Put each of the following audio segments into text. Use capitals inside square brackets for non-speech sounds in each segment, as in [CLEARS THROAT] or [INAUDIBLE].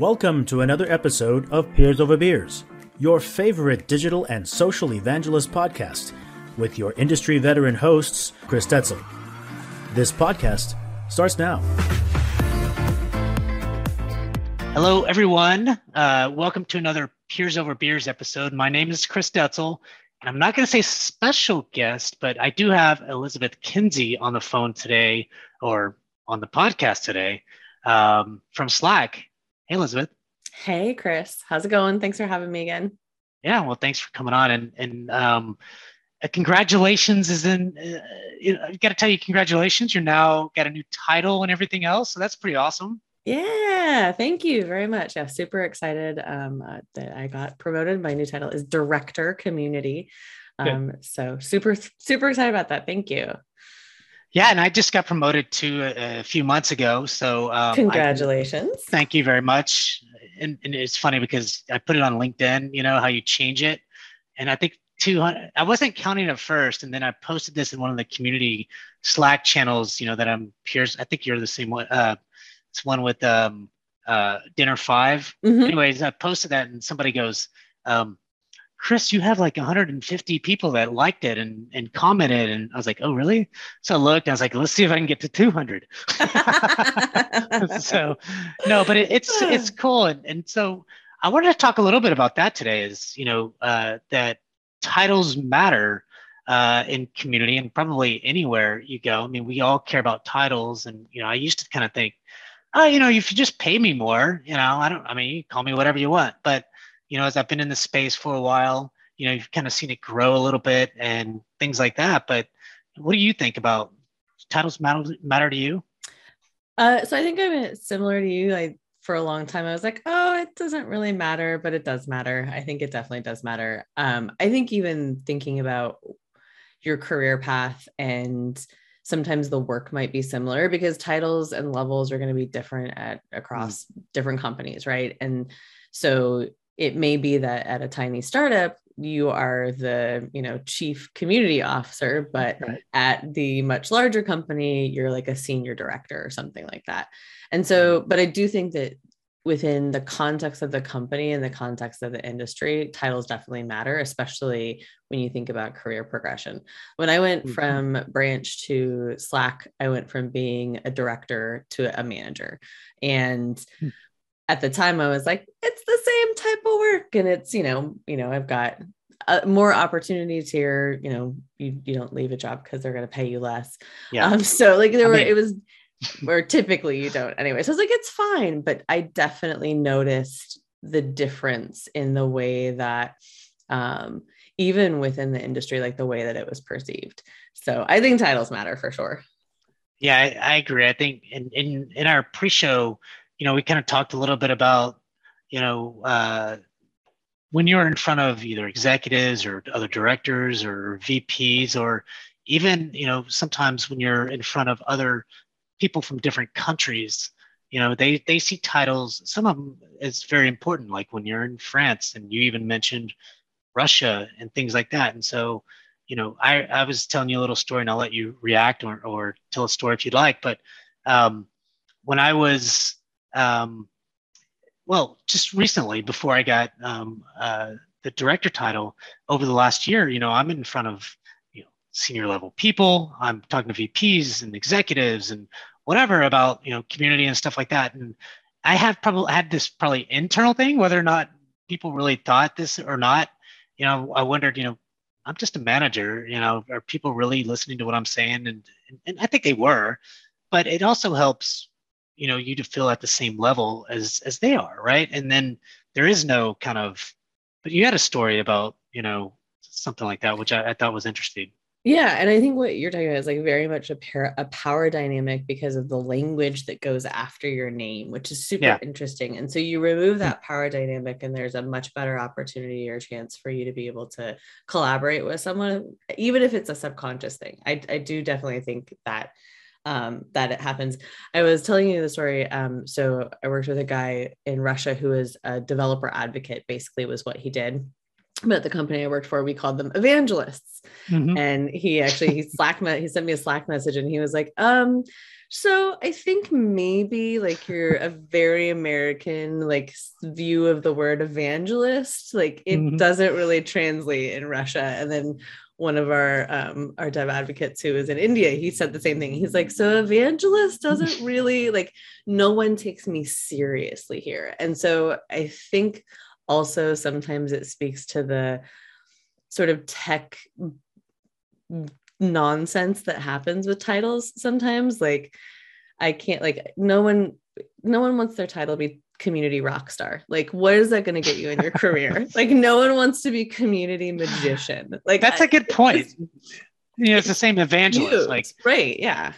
Welcome to another episode of Peers Over Beers, your favorite digital and social evangelist podcast, with your industry veteran hosts, Chris Detzel. This podcast starts now. Hello, everyone. Uh, welcome to another Peers Over Beers episode. My name is Chris Detzel, and I'm not going to say special guest, but I do have Elizabeth Kinsey on the phone today or on the podcast today um, from Slack. Hey, Elizabeth. Hey, Chris. How's it going? Thanks for having me again. Yeah, well, thanks for coming on. And and um, uh, congratulations is in. Uh, you know, I got to tell you, congratulations. You're now got a new title and everything else, so that's pretty awesome. Yeah, thank you very much. Yeah, super excited um, uh, that I got promoted. My new title is Director Community. Um, so super super excited about that. Thank you. Yeah, and I just got promoted to a, a few months ago. So um, congratulations! I, thank you very much. And, and, it's funny because I put it on LinkedIn. You know how you change it, and I think 200. I wasn't counting at first, and then I posted this in one of the community Slack channels. You know that I'm peers. I think you're the same one. Uh, it's one with um, uh, Dinner 5 mm-hmm. Anyways, I posted that, and somebody goes. Um, Chris, you have like 150 people that liked it and, and commented. And I was like, oh, really? So I looked, I was like, let's see if I can get to 200. [LAUGHS] so, no, but it, it's, it's cool. And, and so I wanted to talk a little bit about that today is, you know, uh, that titles matter uh, in community and probably anywhere you go. I mean, we all care about titles. And, you know, I used to kind of think, oh, you know, if you just pay me more, you know, I don't, I mean, you call me whatever you want. But you know, as I've been in the space for a while, you know, you've kind of seen it grow a little bit and things like that. But what do you think about titles matter, matter to you? Uh, so I think I'm similar to you. Like for a long time, I was like, oh, it doesn't really matter, but it does matter. I think it definitely does matter. Um, I think even thinking about your career path and sometimes the work might be similar because titles and levels are going to be different at across mm. different companies, right? And so it may be that at a tiny startup you are the you know chief community officer but right. at the much larger company you're like a senior director or something like that. And so but i do think that within the context of the company and the context of the industry titles definitely matter especially when you think about career progression. When i went mm-hmm. from branch to slack i went from being a director to a manager. And mm-hmm at the time I was like, it's the same type of work. And it's, you know, you know, I've got uh, more opportunities here. You know, you, you don't leave a job because they're going to pay you less. Yeah. Um, so like there I were, mean- it was, where typically you don't anyway. So I was like, it's fine. But I definitely noticed the difference in the way that, um, even within the industry, like the way that it was perceived. So I think titles matter for sure. Yeah, I, I agree. I think in, in, in our pre-show, you know, we kind of talked a little bit about, you know, uh, when you're in front of either executives or other directors or VPs, or even, you know, sometimes when you're in front of other people from different countries, you know, they they see titles. Some of them is very important, like when you're in France, and you even mentioned Russia and things like that. And so, you know, I I was telling you a little story, and I'll let you react or or tell a story if you'd like. But um, when I was um, well, just recently before I got um, uh, the director title over the last year, you know, I'm in front of you know senior level people. I'm talking to VPs and executives and whatever about you know community and stuff like that. And I have probably had this probably internal thing, whether or not people really thought this or not. You know, I wondered, you know, I'm just a manager. You know, are people really listening to what I'm saying? And and, and I think they were, but it also helps you know you to feel at the same level as as they are right? And then there is no kind of but you had a story about you know something like that which i, I thought was interesting. Yeah and i think what you're talking about is like very much a, pair, a power dynamic because of the language that goes after your name which is super yeah. interesting. And so you remove mm-hmm. that power dynamic and there's a much better opportunity or chance for you to be able to collaborate with someone even if it's a subconscious thing. I, I do definitely think that um, that it happens. I was telling you the story. Um, so I worked with a guy in Russia who was a developer advocate, basically, was what he did. But the company I worked for, we called them evangelists. Mm-hmm. And he actually he Slack me- he sent me a Slack message and he was like, um, So I think maybe like you're a [LAUGHS] very American like view of the word evangelist. Like it mm-hmm. doesn't really translate in Russia. And then one of our um our dev advocates who is in India, he said the same thing. He's like, so evangelist doesn't [LAUGHS] really like no one takes me seriously here. And so I think also sometimes it speaks to the sort of tech nonsense that happens with titles sometimes like i can't like no one no one wants their title to be community rock star. Like what is that going to get you in your career? [LAUGHS] Like no one wants to be community magician. Like that's a good point. you know it's the same evangelist like right yeah.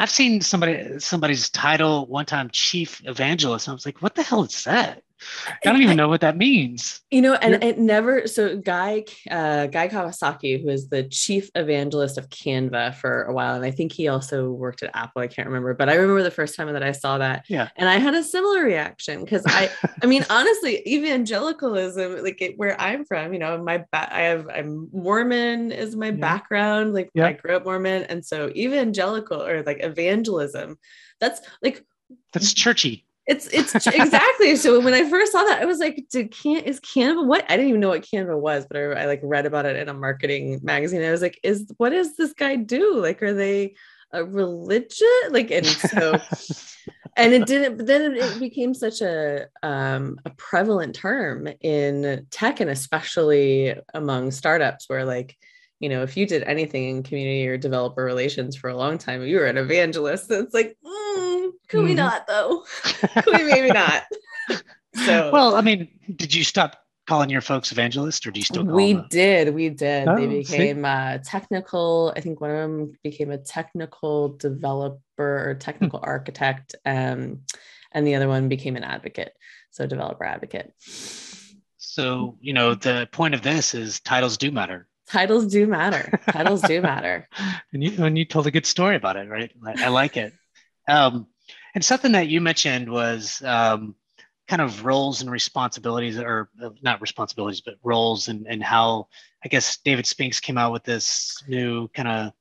I've seen somebody somebody's title one time chief evangelist i was like what the hell is that I don't even know what that means. You know, and it never. So Guy uh, Guy Kawasaki, who is the chief evangelist of Canva for a while, and I think he also worked at Apple. I can't remember, but I remember the first time that I saw that. Yeah, and I had a similar reaction because I, I mean, [LAUGHS] honestly, evangelicalism, like it, where I'm from, you know, my ba- I have I'm Mormon is my yeah. background. Like yeah. I grew up Mormon, and so evangelical or like evangelism, that's like that's churchy it's it's [LAUGHS] exactly so when I first saw that, I was like, did can is Canva what? I didn't even know what Canva was, but I, I like read about it in a marketing magazine. I was like, is what does this guy do? Like, are they a religion? Like, and so [LAUGHS] and it didn't, but then it became such a um a prevalent term in tech and especially among startups where like you know, if you did anything in community or developer relations for a long time, you were an evangelist. It's like, mm, could mm-hmm. we not though? [LAUGHS] could we [LAUGHS] maybe not? So well, I mean, did you stop calling your folks evangelists or do you still we did we did oh, they became uh, technical i think one of them became a technical developer or technical hmm. architect um, and the other one became an advocate so developer advocate so you know the point of this is titles do matter titles do matter. Titles do [LAUGHS] matter. And you and you told a good story about it, right? I, I like it. Um, and something that you mentioned was um, kind of roles and responsibilities, or uh, not responsibilities, but roles, and and how I guess David Spinks came out with this new kind of.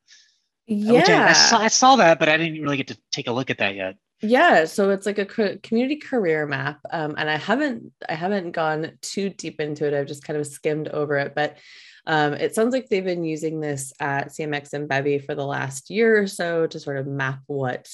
Yeah, I, I, saw, I saw that, but I didn't really get to take a look at that yet. Yeah, so it's like a community career map, um, and I haven't I haven't gone too deep into it. I've just kind of skimmed over it, but um, it sounds like they've been using this at CMX and Bevy for the last year or so to sort of map what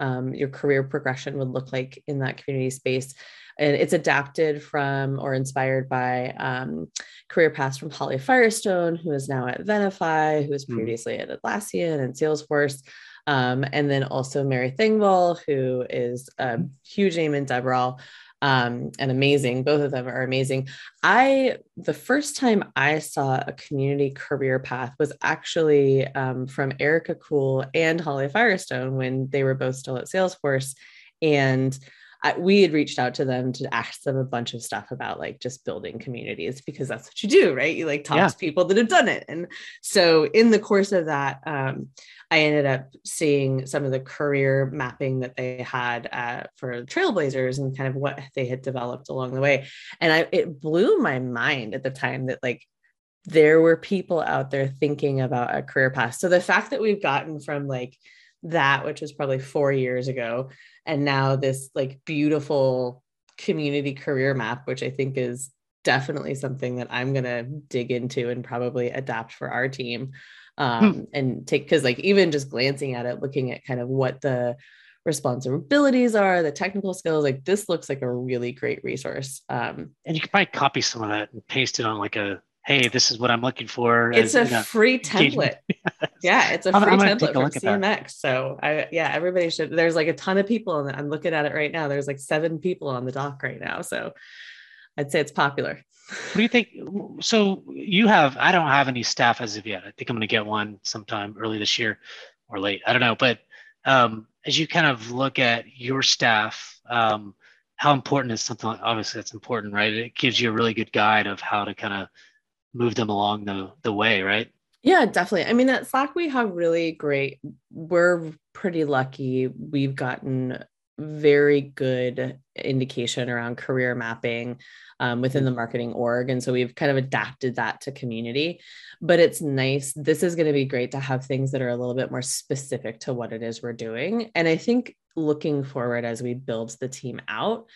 um, your career progression would look like in that community space. And it's adapted from or inspired by um, career paths from Holly Firestone, who is now at Venafi, who was hmm. previously mm. at Atlassian and Salesforce. Um, and then also Mary Thengvall, who is a huge name in DevRel um, and amazing. Both of them are amazing. I, the first time I saw a community career path was actually um, from Erica Kuhl and Holly Firestone when they were both still at Salesforce. And I, we had reached out to them to ask them a bunch of stuff about like just building communities because that's what you do, right? You like talk yeah. to people that have done it. And so in the course of that, um, I ended up seeing some of the career mapping that they had uh, for Trailblazers and kind of what they had developed along the way. And I, it blew my mind at the time that like there were people out there thinking about a career path. So the fact that we've gotten from like that, which was probably four years ago, and now this like beautiful community career map, which I think is definitely something that I'm going to dig into and probably adapt for our team um, hmm. and take because like even just glancing at it looking at kind of what the responsibilities are the technical skills like this looks like a really great resource um, and you can probably copy some of that and paste it on like a hey this is what i'm looking for it's a free [LAUGHS] template [LAUGHS] yeah it's a free I'm, I'm template from cmx so i yeah everybody should there's like a ton of people and i'm looking at it right now there's like seven people on the doc right now so i'd say it's popular what do you think? So you have, I don't have any staff as of yet. I think I'm going to get one sometime early this year or late. I don't know. But um, as you kind of look at your staff, um, how important is something obviously that's important, right? It gives you a really good guide of how to kind of move them along the, the way, right? Yeah, definitely. I mean, at Slack, we have really great, we're pretty lucky. We've gotten very good indication around career mapping um, within the marketing org. And so we've kind of adapted that to community. But it's nice. This is going to be great to have things that are a little bit more specific to what it is we're doing. And I think looking forward as we build the team out,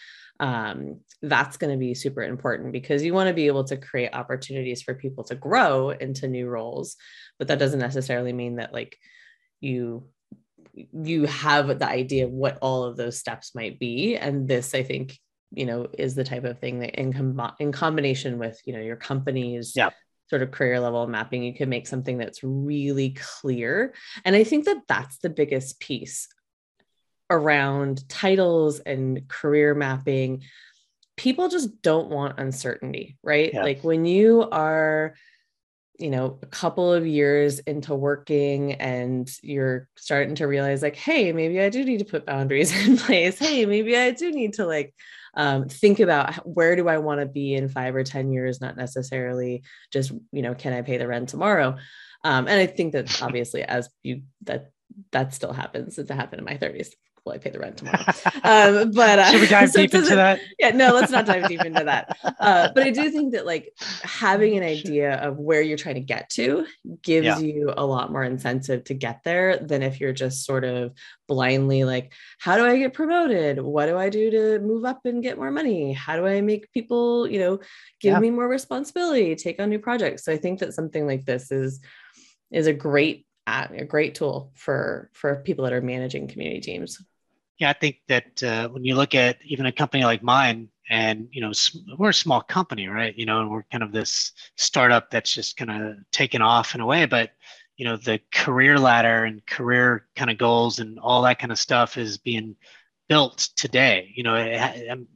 um, that's going to be super important because you want to be able to create opportunities for people to grow into new roles. But that doesn't necessarily mean that like you you have the idea of what all of those steps might be and this i think you know is the type of thing that in, com- in combination with you know your company's yeah. sort of career level mapping you can make something that's really clear and i think that that's the biggest piece around titles and career mapping people just don't want uncertainty right? Yeah. like when you are you know a couple of years into working and you're starting to realize like hey maybe i do need to put boundaries [LAUGHS] in place. Hey maybe i do need to like um, think about where do i want to be in five or ten years? Not necessarily just you know can i pay the rent tomorrow? Um, and i think that [LAUGHS] obviously as you that that still happens. It happened in my 30s will I pay the rent tomorrow? um, [LAUGHS] but uh, should we dive [LAUGHS] so deep into that? Yeah, no, let's not dive deep into that. [LAUGHS] Uh, but I do think that like having an idea of where you're trying to get to gives yeah. you a lot more incentive to get there than if you're just sort of blindly like, how do I get promoted? What do I do to move up and get more money? How do I make people, you know, give yeah. me more responsibility, take on new projects? So I think that something like this is is a great a great tool for for people that are managing community teams yeah, I think that uh, when you look at even a company like mine, and you know, we're a small company, right? You know, and we're kind of this startup that's just kind of taken off in a way, but you know, the career ladder and career kind of goals and all that kind of stuff is being built today. You know, it,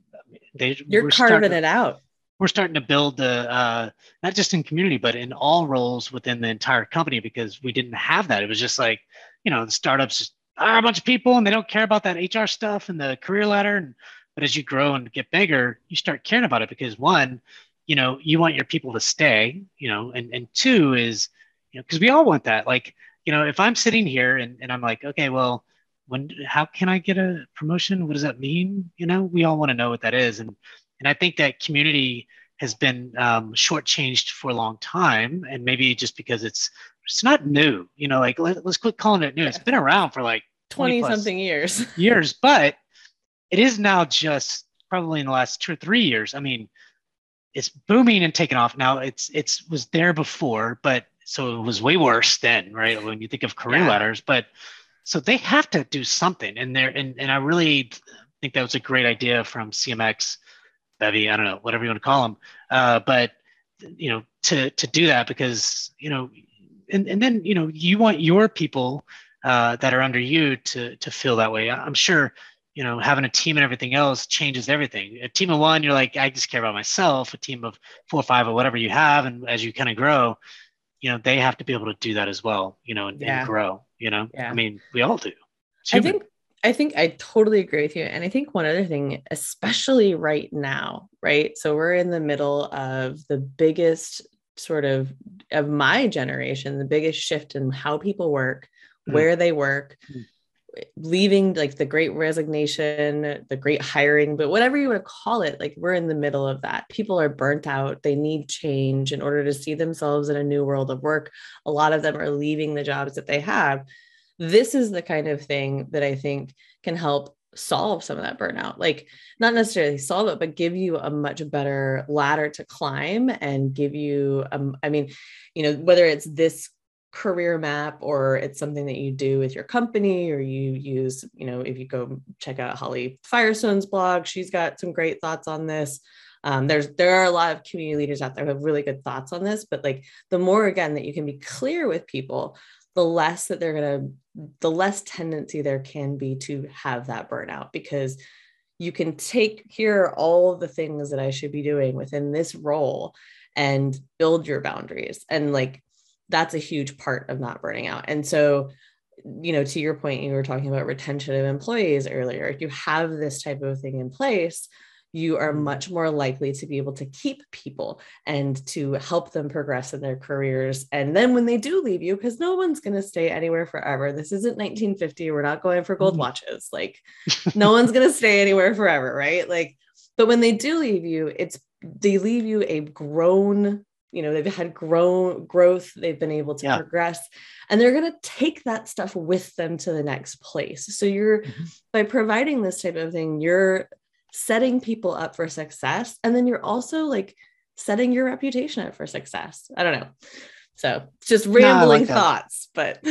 they, you're carving it out. We're starting to build the uh, not just in community, but in all roles within the entire company because we didn't have that. It was just like, you know, the startups are a bunch of people and they don't care about that HR stuff and the career ladder. And, but as you grow and get bigger, you start caring about it because one, you know, you want your people to stay, you know, and, and two is, you know, because we all want that. Like, you know, if I'm sitting here and, and I'm like, okay, well, when, how can I get a promotion? What does that mean? You know, we all want to know what that is. And, and I think that community has been um, shortchanged for a long time. And maybe just because it's, it's not new, you know, like let, us quit calling it new. It's been around for like 20, 20 something years. [LAUGHS] years, but it is now just probably in the last two or three years. I mean, it's booming and taking off now. It's it's was there before, but so it was way worse then, right? When you think of career yeah. ladders, but so they have to do something, and there and and I really think that was a great idea from CMX, Bevy. I don't know, whatever you want to call them, uh, but you know, to to do that because you know, and and then you know, you want your people uh, that are under you to to feel that way. I'm sure you know having a team and everything else changes everything. A team of one, you're like, I just care about myself. A team of four or five or whatever you have, and as you kind of grow, you know they have to be able to do that as well. You know, and, yeah. and grow. You know, yeah. I mean, we all do. I think I think I totally agree with you. And I think one other thing, especially right now, right? So we're in the middle of the biggest sort of of my generation, the biggest shift in how people work, mm. where they work, mm. leaving like the great resignation, the great hiring, but whatever you want to call it, like we're in the middle of that. People are burnt out. They need change in order to see themselves in a new world of work. A lot of them are leaving the jobs that they have. This is the kind of thing that I think can help solve some of that burnout. Like not necessarily solve it but give you a much better ladder to climb and give you um, i mean you know whether it's this career map or it's something that you do with your company or you use you know if you go check out holly firestone's blog she's got some great thoughts on this. Um, there's there are a lot of community leaders out there who have really good thoughts on this but like the more again that you can be clear with people the less that they're going to the less tendency there can be to have that burnout because you can take here all of the things that i should be doing within this role and build your boundaries and like that's a huge part of not burning out. And so, you know, to your point, you were talking about retention of employees earlier. If you have this type of thing in place, you are Mm-hmm. much more likely to be able to keep people and to help them progress in their careers. And then when they do leave you, because no one's going to stay anywhere forever, this isn't 1950. We're not going for gold Mhm. watches. Like, [LAUGHS] no one's going to stay anywhere forever, right? Like, but when they do leave you, it's they leave you a grown you know they've had grown growth they've been able to Yeah. progress and they're going to take that stuff with them to the next place so you're Mhm. by providing this type of thing you're setting people up for success and then you're also like setting your reputation up for success i don't know so just like rambling that. thoughts but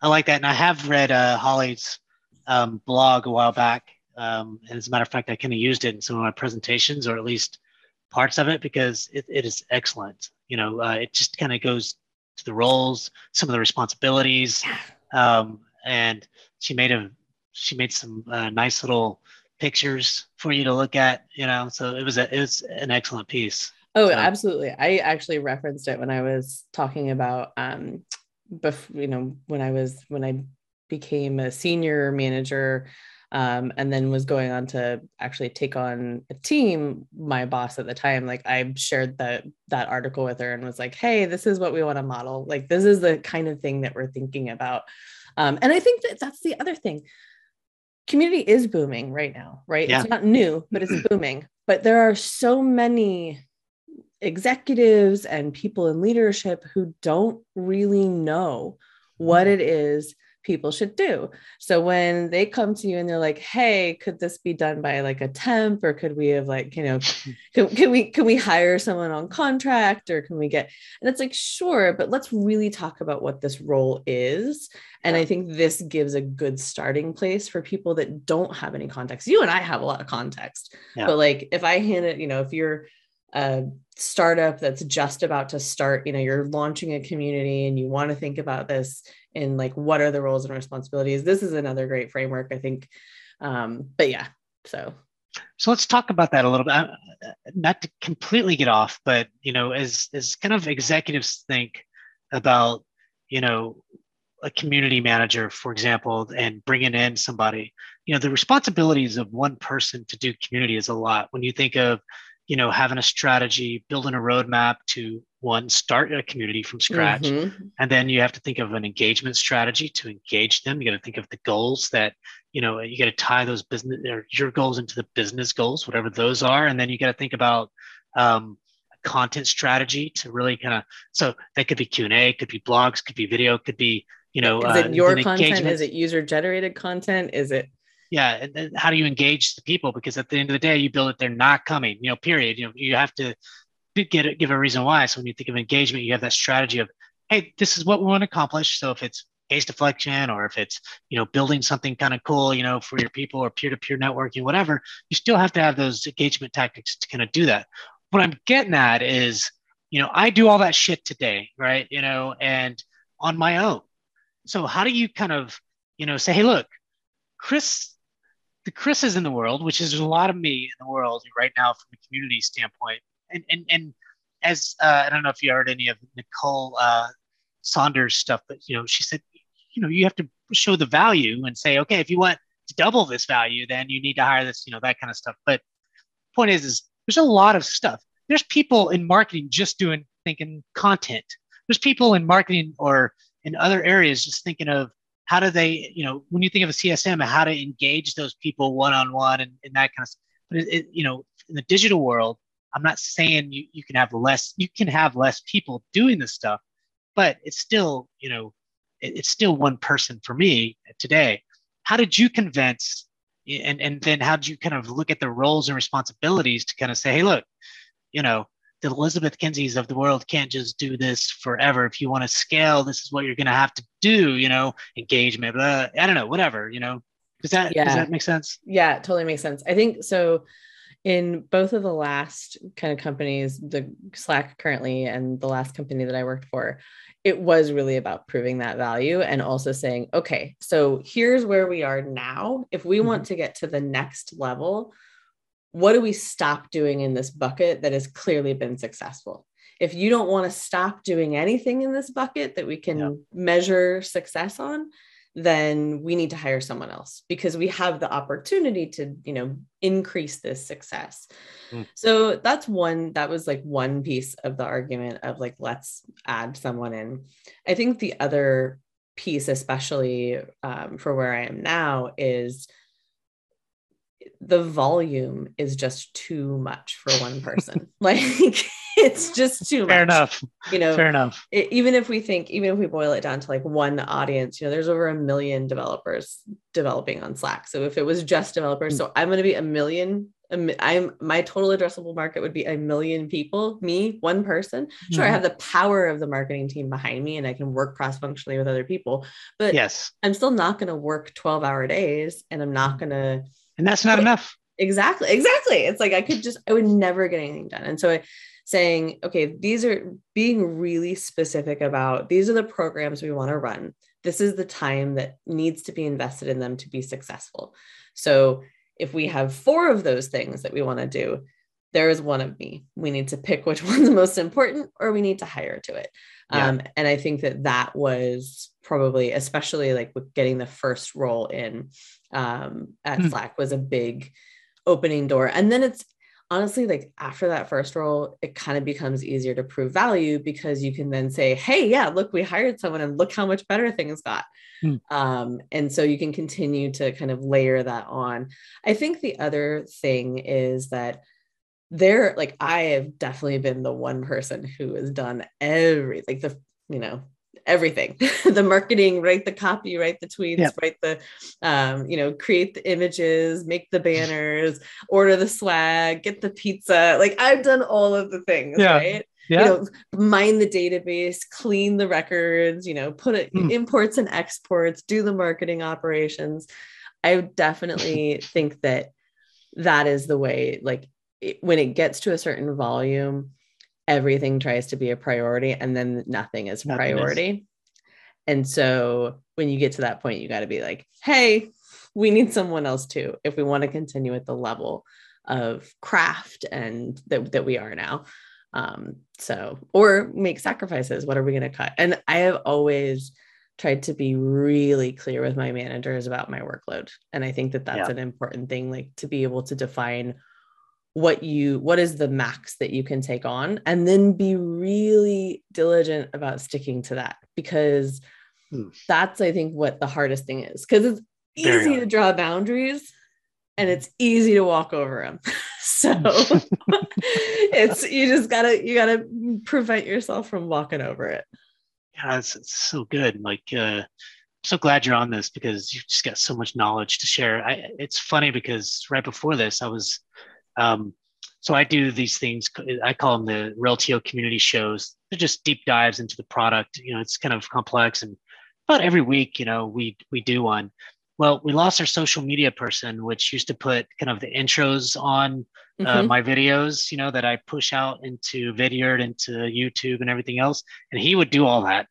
I like that, and I have read uh, Holly's um, blog a while back. Um, and as a matter of fact, I kind of used it in some of my presentations, or at least parts of it, because it, it is excellent. You know, uh, it just kind of goes to the roles, some of the responsibilities, um, and she made a she made some uh, nice little pictures for you to look at. You know, so it was a it was an excellent piece. Oh, So- absolutely. I actually referenced it when I was talking about um bef- you know, when I was when I became a senior manager um and then was going on to actually take on a team, my boss at the time, like I shared that that article with her and was like, "Hey, this is what we want to model. Like this is the kind of thing that we're thinking about." Um and I think that that's the other thing community is booming right now, right? Yeah. It's not new, but it's [CLEARS THROAT] booming. But there are so many executives and people in leadership who don't really know what mm-hmm. it is people should do. So when they come to you and they're like, "Hey, could this be done by like a temp or could we have like, you know, [LAUGHS] can, can we can we hire someone on contract or can we get and it's like sure but let's really talk about what this role is and i think this gives a good starting place for people that don't have any context you and i have a lot of context Yeah. but like if i hand it you know if you're a startup that's just about to start you know you're launching a community and you want to think about this in like what are the roles and responsibilities this is another great framework i think um but yeah so So let's talk about that a little bit. Not to completely get off, but you know, as as kind of executives think about, you know, a community manager, for example, and bringing in somebody, you know, the responsibilities of one person to do community is a lot. When you think of, you know, having a strategy, building a roadmap to one, start a community from scratch, Mhm. and then you have to think of an engagement strategy to engage them. You got to think of the goals that, you know, you got to tie those business or your goals into the business goals, whatever those are. And then you got to think about um, content strategy to really kind of, so that could be Q&A, could be blogs, could be video, could be, you know, is uh, your content is it user generated content is it yeah how do you engage the people? Because at the end of the day you build it they're not coming you know period. You know you have to get it, give a reason why. So when you think of engagement you have that strategy of hey this is what we want to accomplish. So if it's case deflection or if it's you know building something kind of cool you know for your people or peer-to-peer networking whatever you still have to have those engagement tactics to kind of do that. What i'm getting at is you know i do all that shit today right you know and on my own. So how do you kind of you know say hey look chris the chris's in the world which is a lot of me in the world right now from a community standpoint. And and and as uh, i don't know if you heard any of nicole uh, saunders stuff but you know she said you know you have to show the value and say okay if you want to double this value then you need to hire this you know that kind of stuff. But point is is there's a lot of stuff. There's people in marketing just doing thinking content. There's people in marketing or in other areas just thinking of how do they you know when you think of a csm how to engage those people one-on-one and, and that kind of stuff. But it, it, you know in the digital world i'm not saying you, you can have less you can have less people doing this stuff but it's still you know it, it's still one person for me today. How did you convince and and then how did you kind of look at the roles and responsibilities to kind of say hey look you know the Elizabeth Kinseys of the world can't just do this forever. If you want to scale, this is what you're going to have to do. You know, engagement. Blah, I don't know, whatever. You know, does that Yeah. does that make sense? Yeah, totally makes sense. I think so. In both of the last kind of companies, the Slack currently and the last company that I worked for, it was really about proving that value and also saying, okay, so here's where we are now. If we mm-hmm. want to get to the next level, what do we stop doing in this bucket that has clearly been successful? If you don't want to stop doing anything in this bucket that we can Yeah. measure success on, then we need to hire someone else because we have the opportunity to you know increase this success mm. so that's one that was like one piece of the argument of like let's add someone in i think the other piece especially um, for where i am now is the volume is just too much for one person. [LAUGHS] like it's just too Fair much. enough. You know, fair enough. It, even if we think, even if we boil it down to like one audience, you know, there's over a million developers developing on Slack. So if it was just developers, so I'm going to be a million. I'm my total addressable market would be a million people, me, one person. Sure, mm-hmm. I have the power of the marketing team behind me and I can work cross functionally with other people, but yes, I'm still not going to work 12 hour days and I'm not going to and that's not enough. Exactly exactly. It's like i could just i would never get anything done. And so I, saying okay these are being really specific about these are the programs we want to run. This is the time that needs to be invested in them to be successful. So if we have four of those things that we want to do there is one of me. We need to pick which [LAUGHS] one's most important or we need to hire to it yeah. um, and i think that that was probably especially like with getting the first role in um, at mm. Slack was a big opening door. And then it's honestly like after that first role, it kind of becomes easier to prove value because you can then say, hey, yeah, look, we hired someone and look how much better things got. Mm. Um, and so you can continue to kind of layer that on. I think the other thing is that there, like, I have definitely been the one person who has done every, like, the, you know, everything [LAUGHS] the marketing write the copy write the tweets write the um, you know create the images make the banners order the swag get the pizza like i've done all of the things yeah. right yeah. you know mine the database clean the records you know put it mm. imports and exports do the marketing operations i definitely think that that is the way like it, when it gets to a certain volume everything tries to be a priority and then nothing is priority. And so when you get to that point, you got to be like, hey, we need someone else too if we want to continue at the level of craft and that, that we are now. Um, so, or make sacrifices. What are we going to cut? And I have always tried to be really clear with my managers about my workload. And I think that that's yeah. an important thing, like to be able to define what you what is the max that you can take on and then be really diligent about sticking to that because hmm. that's i think what the hardest thing is because it's easy to draw boundaries and it's easy to walk over them [LAUGHS] so [LAUGHS] it's you just gotta you gotta prevent yourself from walking over it yeah it's, it's so good like uh so glad you're on this because you've just got so much knowledge to share. I, it's funny because right before this, I was um, so I do these things. I call them the Reltio community shows. They're just deep dives into the product. You know, it's kind of complex, and about every week, you know, we we do one. Well, we lost our social media person, which used to put kind of the intros on uh, mm-hmm. my videos, you know, that I push out into Vidyard, into YouTube, and everything else. And he would do all that.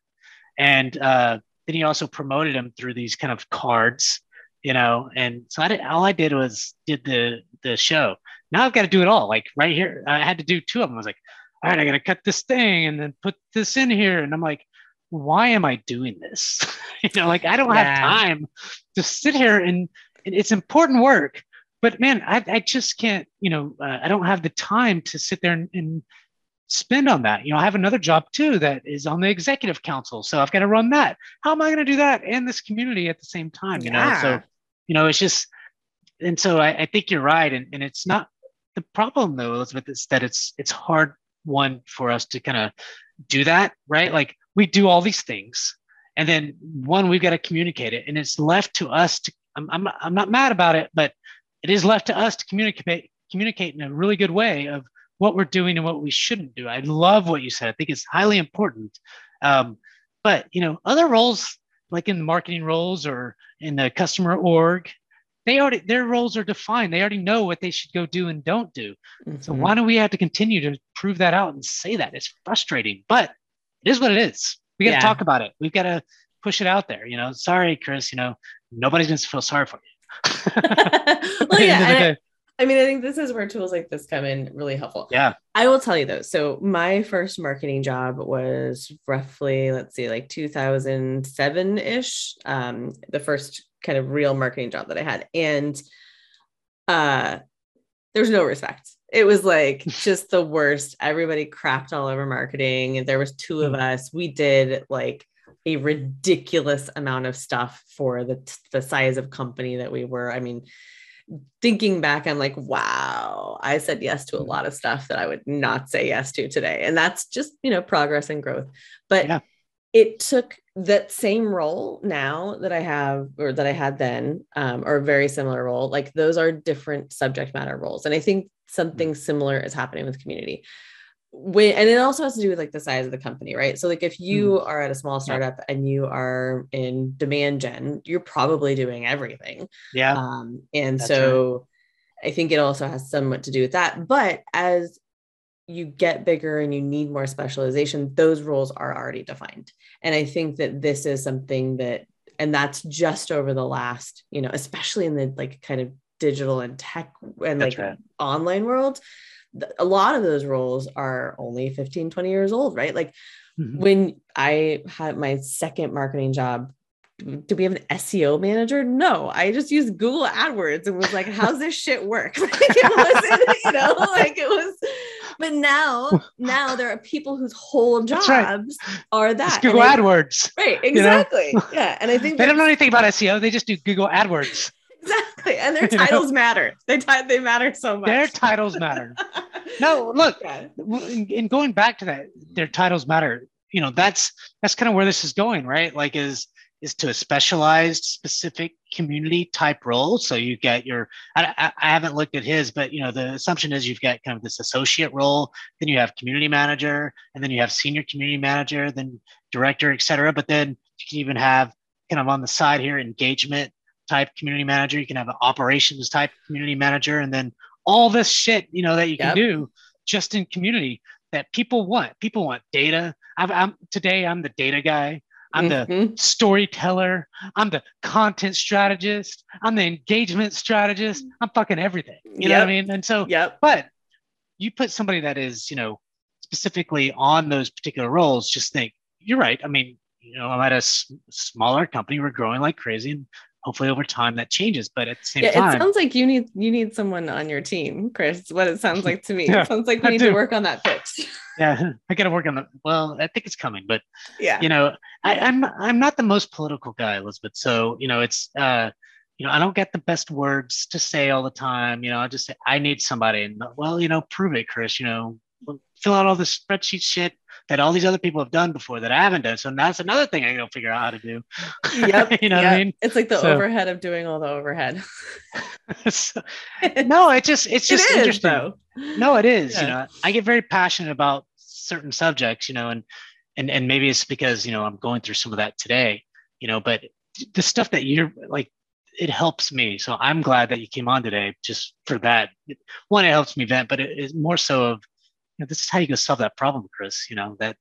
And uh, then he also promoted him through these kind of cards, you know. And so I did, all I did was did the the show now I've got to do it all. Like right here, I had to do two of them. I was like, all right, I got to cut this thing and then put this in here. And I'm like, why am I doing this? [LAUGHS] you know, like I don't yeah. have time to sit here and, and, it's important work. But man, I, I just can't, you know, uh, I don't have the time to sit there and, and spend on that. You know, I have another job too that is on the executive council. So I've got to run that. How am I going to do that and this community at the same time? You yeah. know, so, you know, it's just, and so I, I think you're right. And, and it's not the problem though, Elizabeth, is that it's it's hard one for us to kind of do that, right? Like we do all these things, and then one we've got to communicate it, and it's left to us to. I'm I'm I'm not mad about it, but it is left to us to communicate communicate in a really good way of what we're doing and what we shouldn't do. I love what you said. I think it's highly important. Um, but you know, other roles like in marketing roles or in the customer org, they already their roles are defined. They already know what they should go do and don't do. Mm-hmm. So why do we have to continue to prove that out and say that? It's frustrating, but it is what it is. We got to yeah. talk about it. We've got to push it out there. You know, sorry, Chris. You know, nobody's gonna feel sorry for you. [LAUGHS] [LAUGHS] well, yeah, I mean, I think this is where tools like this come in really helpful. Yeah. I will tell you though. So my first marketing job was roughly, let's see, like 2007 ish. Um, the first kind of real marketing job that I had. And uh there's no respect. It was like [LAUGHS] just the worst. Everybody crapped all over marketing. There was two of us. We did like a ridiculous amount of stuff for the the size of company that we were. I mean, thinking back, I'm like, wow, I said yes to a lot of stuff that I would not say yes to today. And that's just, you know, progress and growth. But yeah. It took that same role now that I have or that I had then, um, or a very similar role, like those are different subject matter roles. And I think something similar is happening with community when and it also has to do with like the size of the company right so like if you mm. are at a small startup yeah. and you are in demand gen you're probably doing everything yeah um and That's so right. i think it also has somewhat to do with that but as you get bigger and you need more specialization those roles are already defined and i think that this is something that and that's just over the last you know especially in the like kind of digital and tech and That's like right. online world a lot of those roles are only 15 20 years old right like mm-hmm. when i had my second marketing job do we have an SEO manager? No, I just used Google AdWords and was like, how's this shit work? [LAUGHS] like it was, you know, like it was, but now, [LAUGHS] now there are people whose whole jobs [LAUGHS] right. are that it's Google AdWords. Right, exactly. You know? Yeah. And I think [LAUGHS] they don't know anything about SEO, they just do Google AdWords. Exactly. And their titles know? matter. They t- they matter so much. Their titles matter. no, look, in going back to that, their titles matter. You know, that's that's kind of where this is going, right? Like is is to a specialized specific community type role. So you get your, I, I, haven't looked at his, but you know, the assumption is you've got kind of this associate role, then you have community manager, and then you have senior community manager, then director, et cetera. But then you can even have kind of on the side here, engagement type community manager. You can have an operations type community manager, and then all this shit, you know, that you can yep. do just in community that people want. People want data. i am today. I'm the data guy. I'm mm-hmm. the storyteller. I'm the content strategist. I'm the engagement strategist. I'm fucking everything. You yep. know what I mean? And so, yep. but you put somebody that is, you know, specifically on those particular roles, just think, you're right. I mean, you know, I'm at a s- smaller company. We're growing like crazy. And hopefully over time that changes but at the same yeah, time it sounds like you need you need someone on your team chris what it sounds like to me [LAUGHS] yeah, it sounds like we I need do. to work on that fix. [LAUGHS] yeah i gotta work on that well i think it's coming but yeah you know I, i'm i'm not the most political guy elizabeth so you know it's uh you know i don't get the best words to say all the time you know i just say i need somebody and well you know prove it chris you know fill out all this spreadsheet shit that all these other people have done before that I haven't done. So that's another thing I gotta figure out how to do. Yep. [LAUGHS] you know yep. what I mean? It's like the so, overhead of doing all the overhead. so, [LAUGHS] [LAUGHS] no, it just it's just it interesting. No, it is. Yeah. You know, I get very passionate about certain subjects, you know, and and and maybe it's because, you know, I'm going through some of that today, you know, but the stuff that you're like it helps me. So I'm glad that you came on today just for that. One, it helps me vent, but it is more so of you know, this is how you go solve that problem, Chris. You know that,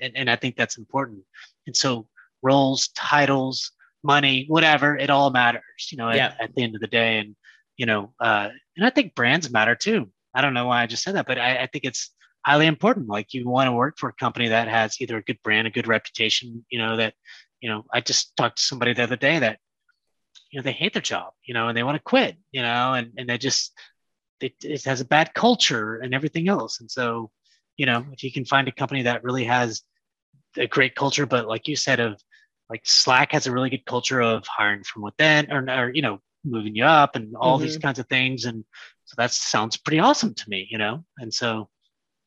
and, and I think that's important. And so roles, titles, money, whatever, it all matters. You know, yeah. at, at, the end of the day, and you know, uh, and I think brands matter too. I don't know why I just said that, but I, I think it's highly important. Like you want to work for a company that has either a good brand, a good reputation. You know that, you know, I just talked to somebody the other day that you know they hate their job you know and they want to quit you know and, and they just it, it has a bad culture and everything else. And so, you know, if you can find a company that really has a great culture, but like you said, of like Slack has a really good culture of hiring from within or, or you know, moving you up and all mm-hmm. these kinds of things. And so that sounds pretty awesome to me, you know? And so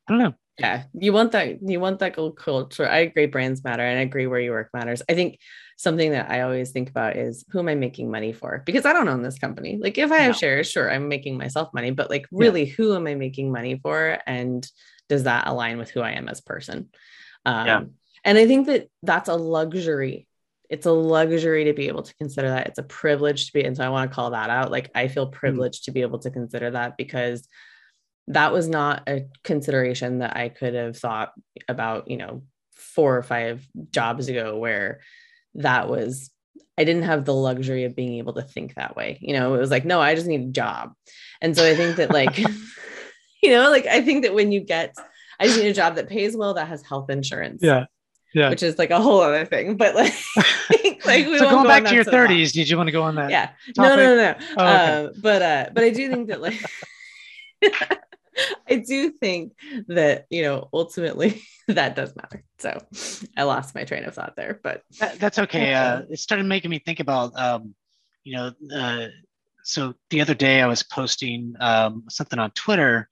I don't know. Yeah. You want that, you want that culture. I agree brands matter and I agree where you work matters. I think something that I always think about is who am I making money for? Because I don't own this company. Like if I have no. shares, sure, I'm making myself money, but like really, yeah. who am I making money for? And does that align with who I am as a person? Um, yeah. And I think that that's a luxury. It's a luxury to be able to consider that. It's a privilege to be, and so I want to call that out. Like I feel hmm. privileged mm. to be able to consider that because that was not a consideration that I could have thought about, you know, four or five jobs ago where that was I didn't have the luxury of being able to think that way. You know, it was like, no, I just need a job. And so I think that like, [LAUGHS] [LAUGHS] you know, like I think that when you get, I just need a job that pays well, that has health insurance. Yeah. Yeah. Which is like a whole other thing. But like, [LAUGHS] like we so going back to your 30s, did you want to go on that? Yeah. Topic? No, no, no, no. Oh, okay. uh, but uh, but I do think that like [LAUGHS] I do think that, you know, ultimately [LAUGHS] that does matter. So I lost my train of thought there, but that, that's okay. [LAUGHS] Uh, it started making me think about, um, you know, uh, so the other day I was posting um, something on Twitter.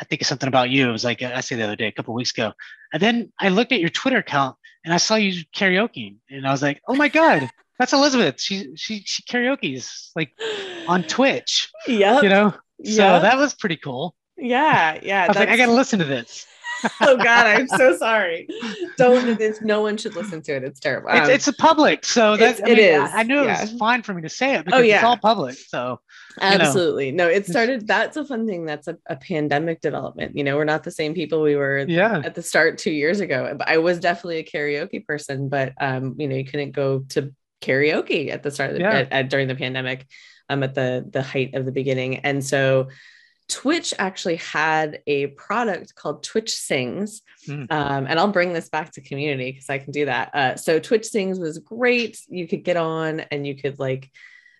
I think it's something about you. It was like, I say the other day, a couple weeks ago. And then I looked at your Twitter account and I saw you karaoke and I was like, oh my God, that's Elizabeth. She, she, she karaoke's like on [GASPS] Twitch. Yeah. You know? So yep. that was pretty cool. Yeah, yeah. I was like, I gotta listen to this. [LAUGHS] oh God, I'm so [LAUGHS] sorry. Don't. This, no one should listen to it. It's terrible. Um, it's, it's a public, so that I mean, it is. I knew yeah. it was fine for me to say it oh, because oh, yeah. it's all public. So absolutely, know. no. It started. That's a fun thing. That's a, a, pandemic development. You know, we're not the same people we were. Yeah. At the start two years ago, I was definitely a karaoke person, but um, you know, you couldn't go to karaoke at the start of the, yeah. at, at, during the pandemic, um, at the the height of the beginning, and so Twitch actually had a product called Twitch Sings. Mm. Um, and I'll bring this back to community because I can do that. Uh, so Twitch Sings was great. You could get on and you could like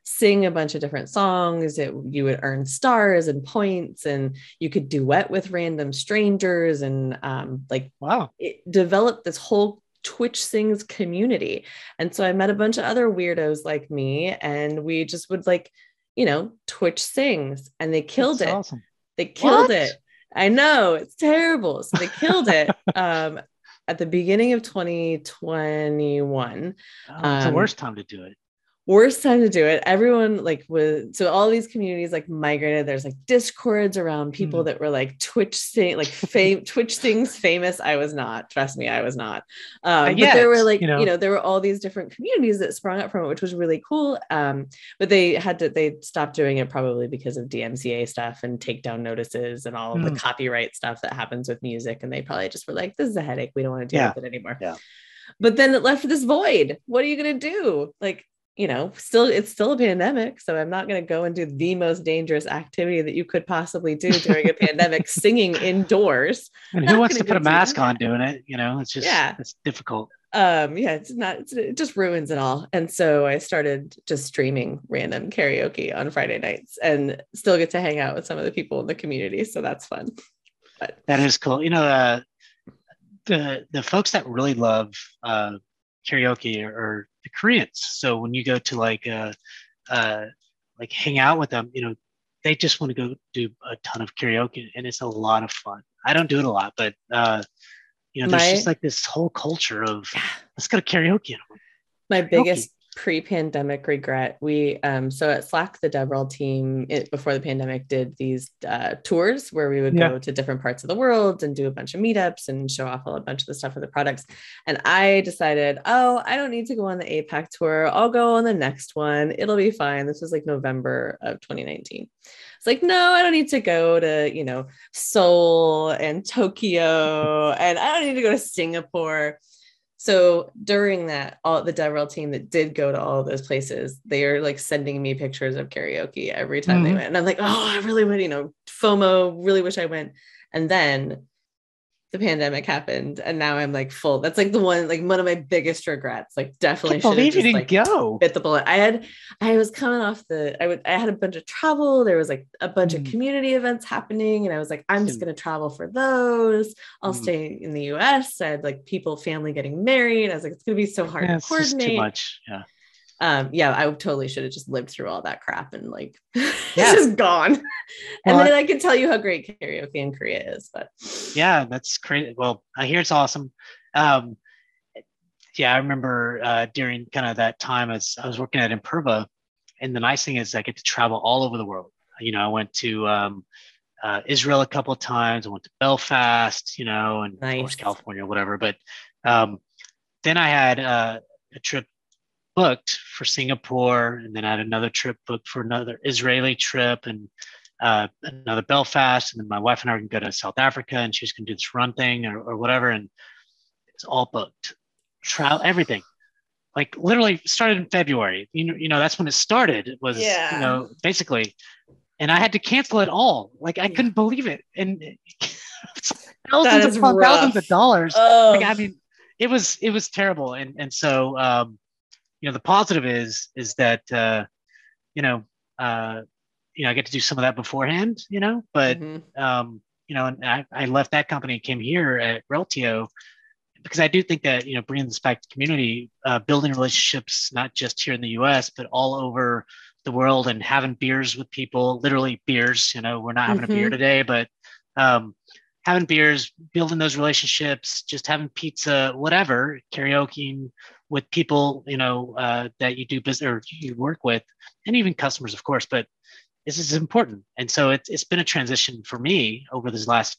sing a bunch of different songs. It, you would earn stars and points, and you could duet with random strangers. And um, like, wow, it developed this whole Twitch Sings community. And so I met a bunch of other weirdos like me, and we just would like you know, Twitch sings and they killed That's it. Awesome. They killed what? it. I know it's terrible. So they killed it [LAUGHS] um, at the beginning of 2021. Oh, it's um, the worst time to do it worst time to do it. Everyone like was so all these communities like migrated. There's like discords around people mm. that were like twitch sing like fame [LAUGHS] twitch sings famous. I was not. Trust me i was not. Um but there were like you know. you know. there were all these different communities that sprung up from it which was really cool. Um but they had to they stopped doing it probably because of dmca stuff and takedown notices and all mm. the copyright stuff that happens with music. And they probably just were like this is a headache. We don't want to deal yeah. with it anymore. Yeah. But then it left this void. What are you going to do? Like you know, still it's still a pandemic. So I'm not going to go and do the most dangerous activity that you could possibly do during a pandemic, [LAUGHS] singing indoors. And who wants to put a mask on doing it? You know, it's just yeah, it's difficult. Um, yeah, it's not. It's, it just ruins it all. And so I started just streaming random karaoke on Friday nights, and still get to hang out with some of the people in the community. So that's fun. But that is cool. You know, uh, the the folks that really love uh, karaoke or the Koreans. So when you go to like uh, uh, like hang out with them, you know, they just want to go do a ton of karaoke, and it's a lot of fun. I don't do it a lot, but uh, you know, there's just like this whole culture of let's go to karaoke. My biggest pre-pandemic regret. We um so at slack the devrel team it, before the pandemic did these uh, tours where we would yeah. go to different parts of the world and do a bunch of meetups and show off a bunch of the stuff for the products. And i decided oh i don't need to go on the apac tour. I'll go on the next one. It'll be fine. This was like november of 2019 it's like no i don't need to go to you know seoul and tokyo and i don't need to go to singapore so during that, all the DevRel team that did go to all those places, they are like sending me pictures of karaoke every time mm-hmm. they went. And I'm like, oh, I really would, you know, FOMO, really wish I went. And then the pandemic happened and now I'm like full. That's like the one, like one of my biggest regrets. Like definitely should believe just, you didn't like, go. Bit the bullet. I had, I was coming off the, I would, I had a bunch of travel. There was like a bunch mm. of community events happening, and I was like, I'm just gonna travel for those. I'll mm. stay in the U.S. I had like people, family getting married. I was like, it's gonna be so hard yeah, to coordinate. too much. Yeah um, yeah, I totally should have just lived through all that crap and like [LAUGHS] yeah. it's just gone. [LAUGHS] and well, then I can tell you how great karaoke in Korea is. But yeah, that's crazy. Well, I hear it's awesome. Um, yeah, I remember uh, during kind of that time as I was working at Imperva, and the nice thing is I get to travel all over the world. You know, I went to um, uh, Israel a couple of times. I went to Belfast, you know, and nice. of course California, whatever. But um, then I had uh, a trip booked for Singapore, and then I had another trip booked for another Israeli trip and uh, another Belfast, and then my wife and I were going to go to South Africa, and she was going to do this run thing or, or whatever, and it's all booked, travel, everything. like literally started in February. You know, you know that's when it started. It was Yeah. you know basically, and I had to cancel it all. Like I couldn't believe it, and [LAUGHS] thousands of thousands of dollars. Oh, Like I mean, it was it was terrible, and and so um, you know the positive is is that uh, you know uh, you know I get to do some of that beforehand. You know, but mhm. um, you know, and I, I left that company, and came here at Reltio because I do think that you know bringing this back to community, uh, building relationships not just here in the U.S. but all over the world, and having beers with people, literally beers. You know, we're not having a beer Mhm. today, but um, having beers, building those relationships, just having pizza, whatever, karaoke with people, you know, uh, that you do business or you work with, and even customers, of course. But this is important, and so it's it's been a transition for me over this last,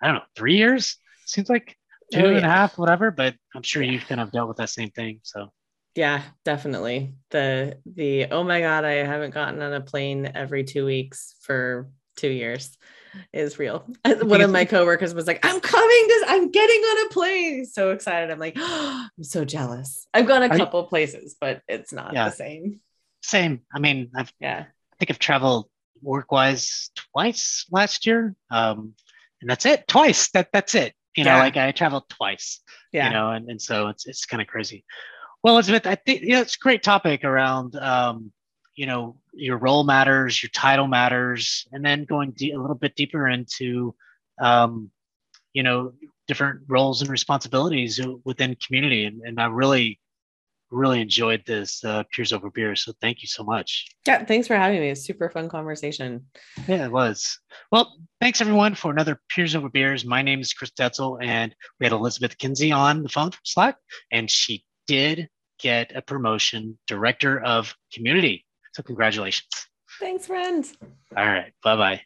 I don't know, three years. Seems like two Oh, and a half, whatever. But I'm sure Yeah. you've kind of dealt with that same thing. So Yeah, definitely. The the oh my god, I haven't gotten on a plane every two weeks for two years is real. [LAUGHS] One of my coworkers was like, "I'm coming. This I'm getting on a plane." So excited. I'm like, [GASPS] I'm so jealous. I've gone a Are you- couple places, but it's not Yeah. the same. same. I mean, I've Yeah. I think I've traveled work wise twice last year. Um, and that's it. Twice. That that's it. You know, like I traveled twice. Yeah. You know, and, and so it's it's kind of crazy. Well, Elizabeth, I think you know, it's a great topic around um, you know, your role matters, your title matters, and then going de- a little bit deeper into um, you know, different roles and responsibilities within community. And, and I really, really enjoyed this uh, Peers Over Beer. So thank you so much. Yeah. Thanks for having me. It's super fun conversation. Yeah, it was. Well, thanks everyone for another Peers Over Beers. My name is Chris Detzel, and we had Elizabeth Kinsey on the phone from Slack, and she did get a promotion, Director of Community. So congratulations. Thanks, friend. All right. Bye bye.